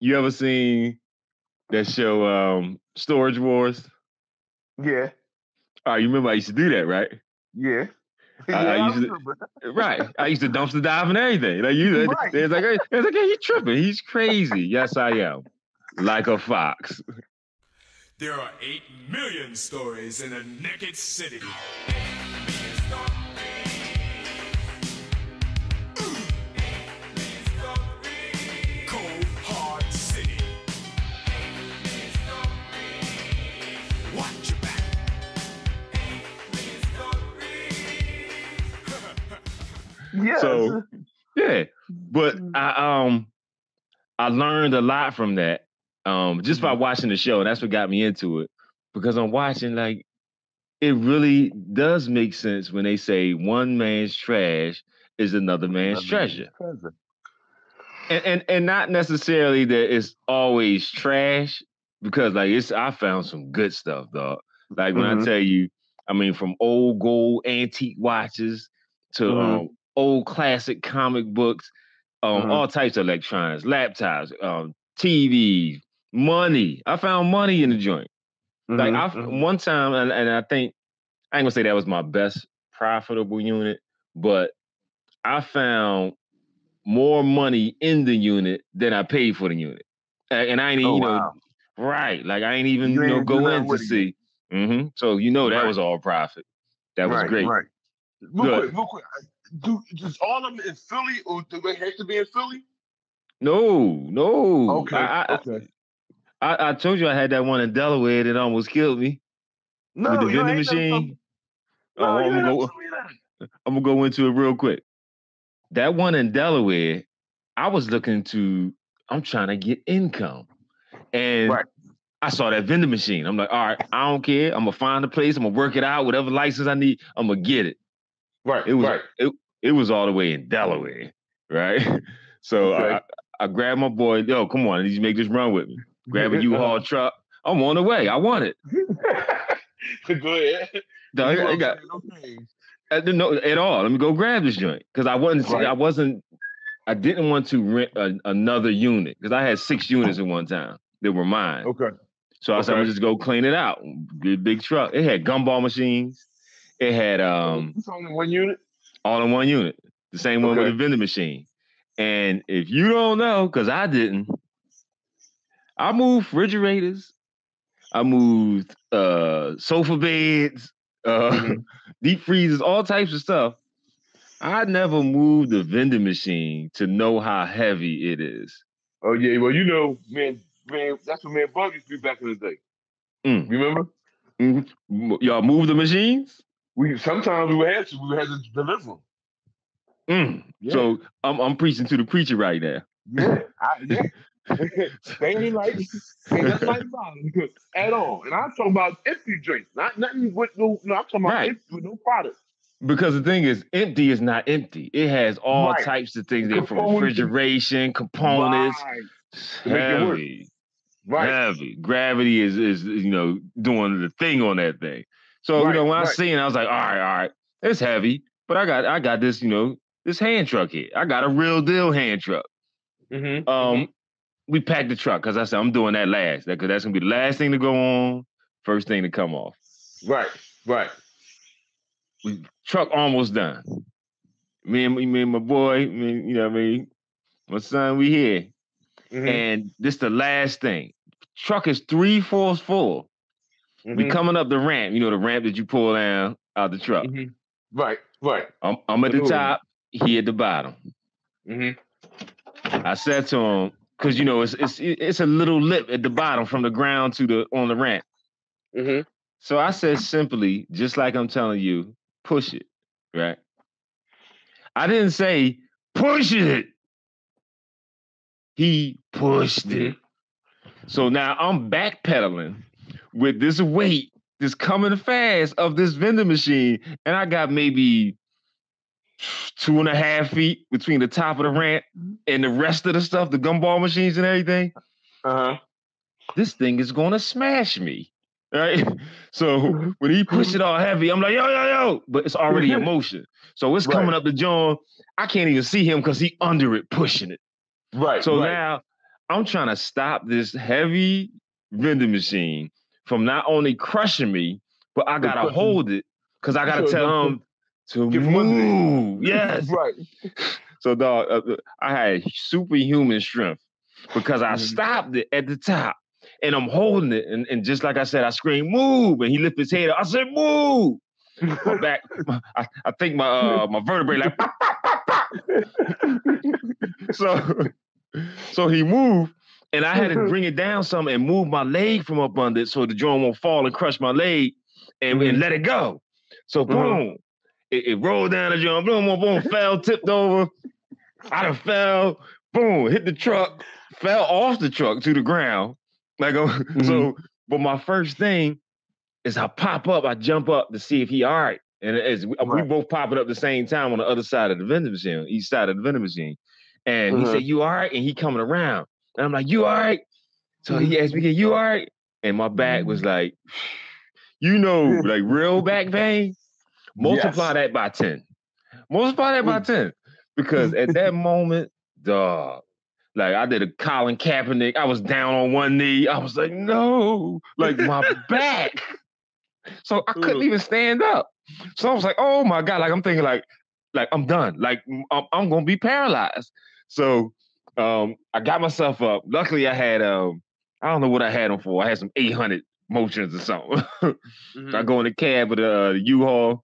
you ever seen that show um Storage Wars? Yeah. All right, you remember I used to do that, right? Yeah. I- yeah, I I used to- remember. Right. I used to dumpster dive and everything. Like you, Right. it's like, it's like, hey, he's tripping. He's crazy. Yes, I am. Like a fox. There are 8 million stories in a naked city. Yeah. So- Yeah. But I um I learned a lot from that. Um, just by watching the show, that's what got me into it. Because I'm watching, like, it really does make sense when they say one man's trash is another man's Another treasure. treasure. and, and and not necessarily that it's always trash because like it's I found some good stuff, dog. Like when I Mhm. tell you, I mean, from old gold antique watches to Mhm. um, old classic comic books, um, Mhm. all types of electronics, laptops, um, TVs, money. I found money in the joint. Like Mhm, I mhm. one time, and, and I think I ain't gonna say that was my best profitable unit, but I found more money in the unit than I paid for the unit, and I ain't Oh, you know right. Like I ain't even You you, know go in to see. hmm So you know that Right. was all profit. That was right, great. Right. Real Good. quick, real quick. Do just all of them in Philly, or do they have to be in Philly? No, no. Okay. I, I, okay. I, I told you I had that one in Delaware that almost killed me No, with the vending machine. No, Oh, I'm gonna go. told me that. I'm gonna go into it real quick. That one in Delaware, I was looking to. I'm trying to get income, and Right. I saw that vending machine. I'm like, all right, I don't care. I'm gonna find a place. I'm gonna work it out. Whatever license I need, I'm gonna get it. Right. It was right. it, it was all the way in Delaware, right? So Okay. I, I grabbed my boy. Yo, come on, you make this run with me. Grab a Uh-huh. U-Haul truck. I'm on the way. I want it. Go ahead. No, I, got- I got. I didn't know at all. Let me go grab this joint because I wasn't. Right. I wasn't. I didn't want to rent a, another unit because I had six units at one time that were mine. Okay. So I said, I'm gonna just go clean it out. Big, big truck. It had gumball machines. It had um it's only one unit. All in one unit. The same one with Okay. the vending machine. And if you don't know, because I didn't, I moved refrigerators. I moved uh sofa beds, uh Mhm. deep freezers, all types of stuff. I never moved the vending machine to know how heavy it is. Oh yeah. Well, you know, man, man, that's what man Bug used to do back in the day. Mm. Remember? Mhm. Y'all move the machines? We sometimes we had to. We had to deliver them. Mm. Yeah. So I'm I'm preaching to the preacher right now. Yeah. I, yeah. they ain't like ain't nothing like bottom at all. And I'm talking about empty drinks, not nothing with no. No, I'm talking about Right. empty with no product. Because the thing is, empty is not empty. It has all Right. types of things there from refrigeration, components, Right. To make it work. heavy, Right. heavy. Gravity is is you know doing the thing on that thing. So you know when I seen, I was like, all right, all right, it's heavy, but I got I got this you know this hand truck here. I got a real deal hand truck. Mm-hmm. Um, we packed the truck because I said I'm doing that last. That because that's gonna be the last thing to go on, first thing to come off. Right. Right. we truck almost done. Me and me and my boy, me, you know what I mean, my son, we here. Mhm, And this the last thing. Truck is three fourths full. We mhm, coming up the ramp, you know, the ramp that you pull down out the truck. mhm. Right. Right. I'm, I'm at the top, he at the bottom. hmm I said to him, because you know, it's it's it's a little lip at the bottom from the ground to the on the ramp. hmm So I said simply, just like I'm telling you, push it, right? I didn't say push it. He pushed it. So now I'm backpedaling with this weight that's coming fast of this vending machine, and I got maybe two and a half feet between the top of the ramp mm-hmm. and the rest of the stuff, the gumball machines and everything Uh huh. this thing is gonna smash me. Right? So mm-hmm. when he pushed mm-hmm. it all heavy, I'm like, yo, yo, yo, but it's already in motion. So it's coming up to John. I can't even see him because he under it pushing it. Right. So right. now I'm trying to stop this heavy vending machine from not only crushing me, but I gotta hold it because I gotta tell him to Get from under it. move. Yes. right. So dog, uh, uh, I had superhuman strength because I Mhm. stopped it at the top and I'm holding it. And, and just like I said, I screamed, move. And he lifted his head up. I said, move. My back, I, I think my uh, my vertebrae like pop, pop, pop, pop. so so he moved and I had to bring it down some and move my leg from up under it so the joint won't fall and crush my leg and, and Mhm. let it go. So Mhm. boom, it, it rolled down the joint, boom, boom, boom, fell, tipped over. I done fell, boom, hit the truck, fell off the truck to the ground. Like so, but my first thing is I pop up, I jump up to see if he all right. And as we, we both popping up the same time on the other side of the vending machine, east side of the vending machine. And he said, You all right? And he coming around. And I'm like, You all right? So he mm-hmm. asked me, You all right? And my back was mm-hmm. like, you know, like real back pain. Multiply Yes. that by 10. Multiply that by mm. 10. Because at that moment, dog, like I did a Colin Kaepernick. I was down on one knee. I was like, no, like my back. So I couldn't uh. even stand up. So I was like, oh my God. Like I'm thinking like, like I'm done. Like I'm, I'm gonna be paralyzed. So um I got myself up. Luckily I had um, I don't know what I had them for. I had some 800 Motrins or something. Mhm. I go in the cab with the uh, U-Haul.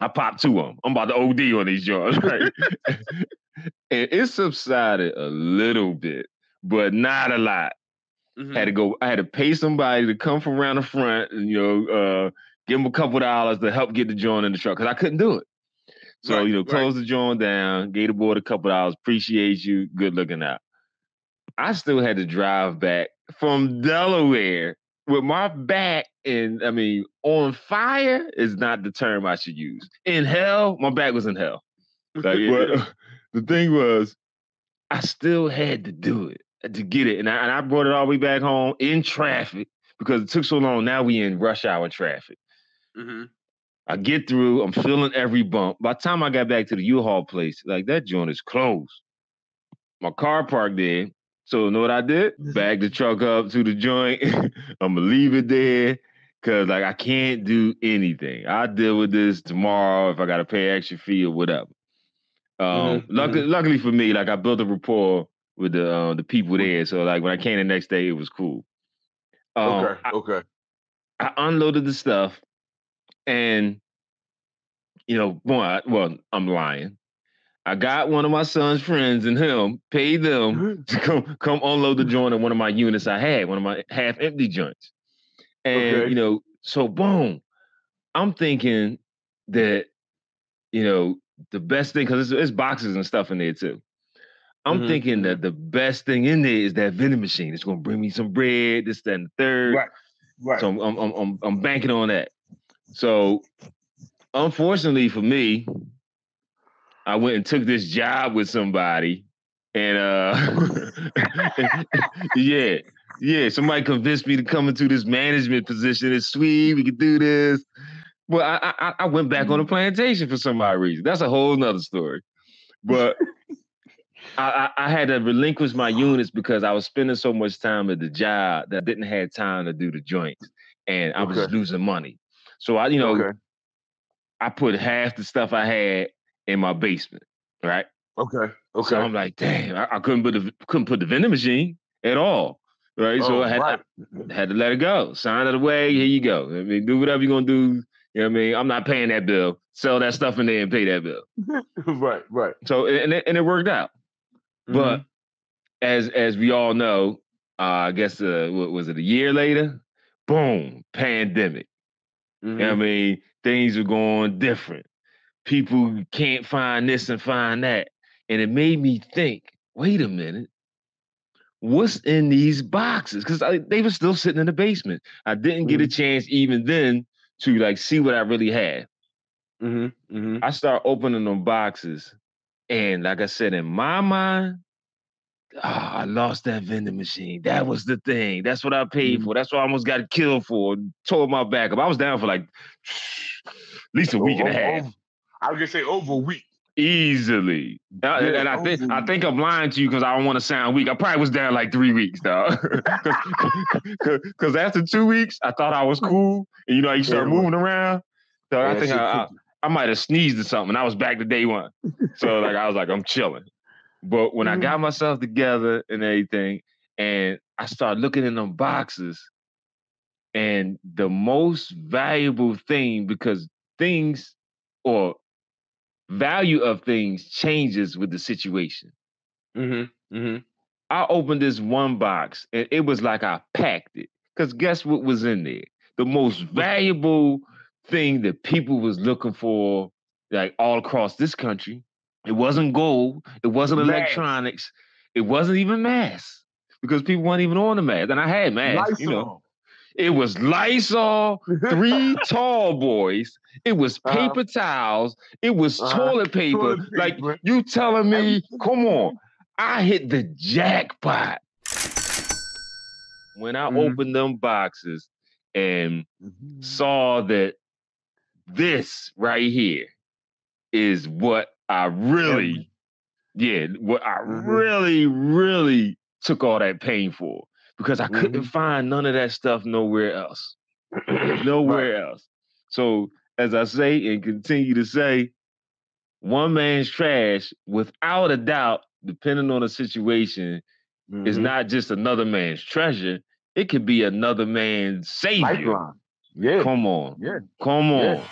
I pop two of them. I'm about to OD on these joints, right? and it subsided a little bit, but not a lot. Mhm. Had to go. I had to pay somebody to come from around the front, and you know, uh, give them a couple dollars to help get the joint in the truck because I couldn't do it. So Right, you know, right. close the joint down, gave the board a couple dollars. Appreciate you. Good looking out. I still had to drive back from Delaware with my back and I mean on fire is not the term I should use. In hell, my back was in hell. Like, but the thing was, I still had to do it uh, to get it, and I, and I brought it all the way back home in traffic because it took so long. Now we in rush hour traffic. Mhm. I get through. I'm feeling every bump. By the time I got back to the U-Haul place, like that joint is closed. My car parked there. So you know what I did? Back the truck up to the joint. I'm gonna leave it there because like I can't do anything. I deal with this tomorrow if I gotta pay extra fee or whatever. Um, Mhm, luckily, luckily for me, like I built a rapport with the uh, the people there. So like when I came the next day, it was cool. Um, Okay. I- okay. I unloaded the stuff, and you know, boy, I- well, I'm lying. I got one of my son's friends and him, paid them to come come unload the joint in one of my units I had, one of my half empty joints. And Okay. you know, so boom, I'm thinking that you know the best thing because it's boxes and stuff in there too. I'm Mhm, thinking that the best thing in there is that vending machine. It's gonna bring me some bread, this, that, and the third. Right. Right. So I'm I'm I'm I'm banking on that. So unfortunately for me, I went and took this job with somebody, and uh, yeah, yeah, somebody convinced me to come into this management position. It's sweet, we could do this. Well, I I, I went back on the plantation for some odd reason. That's a whole nother story. But I, I, I had to relinquish my units because I was spending so much time at the job that I didn't have time to do the joints, and I was Okay. losing money. So I, you know, okay. I put half the stuff I had in my basement, right? Okay. Okay. So I'm like, damn, I, I couldn't put the couldn't put the vending machine at all, right? so Oh, I had, right. I had to let it go. Sign it away. Here you go. I mean, do whatever you're gonna do. You know what I mean? I'm not paying that bill. Sell that stuff in there and pay that bill. right. Right. So and it, and it worked out. But as as we all know, uh, I guess uh, what was it a year later? Boom, pandemic. Mhm. What I mean? Things are going different. People can't find this and find that. And it made me think, wait a minute. What's in these boxes? Because they were still sitting in the basement. I didn't get a chance even then to like see what I really had. Mhm. Mhm. I start opening them boxes, and like I said, in my mind, ah, I lost that vending machine. That was the thing. That's what I paid Mhm. for. That's what I almost got killed for. Tore my back up. I was down for like at least a week and a Oh, half. oh, I was gonna say over a week. Easily. Uh, Yeah, and I think I think I'm lying to you because I don't want to sound weak. I probably was down like three weeks, dog. Because after two weeks, I thought I was cool. And you know, you start moving around. So Yeah, I think I, I. I might have sneezed or something. I was back to day one. So like I was like, I'm chilling. But when I got myself together and everything, and I started looking in them boxes, and the most valuable thing because things or value of things changes with the situation. Mm-hmm. Mm-hmm. I opened this one box and it was like I packed it. Because guess what was in there? The most valuable thing that people was looking for, like all across this country. It wasn't gold. It wasn't Mask. electronics. It wasn't even masks because people weren't even on the mask. And I had masks, you know. It was Lysol, three tall boys. It was Uh-huh. paper towels. It was Uh-huh. toilet paper. Toilet Like paper. you telling me, come on, I hit the jackpot. When I Mhm. opened them boxes and Mm-hmm. saw that this right here is what I really, yeah, what I Mhm. really, really took all that pain for because I couldn't Mhm. find none of that stuff nowhere else. nowhere else. So, as I say and continue to say, one man's trash, without a doubt, depending on the situation, is Mhm. not just another man's treasure. It could be another man's savior. lifeline. Yeah. Come on. Yeah. Come on. Yeah.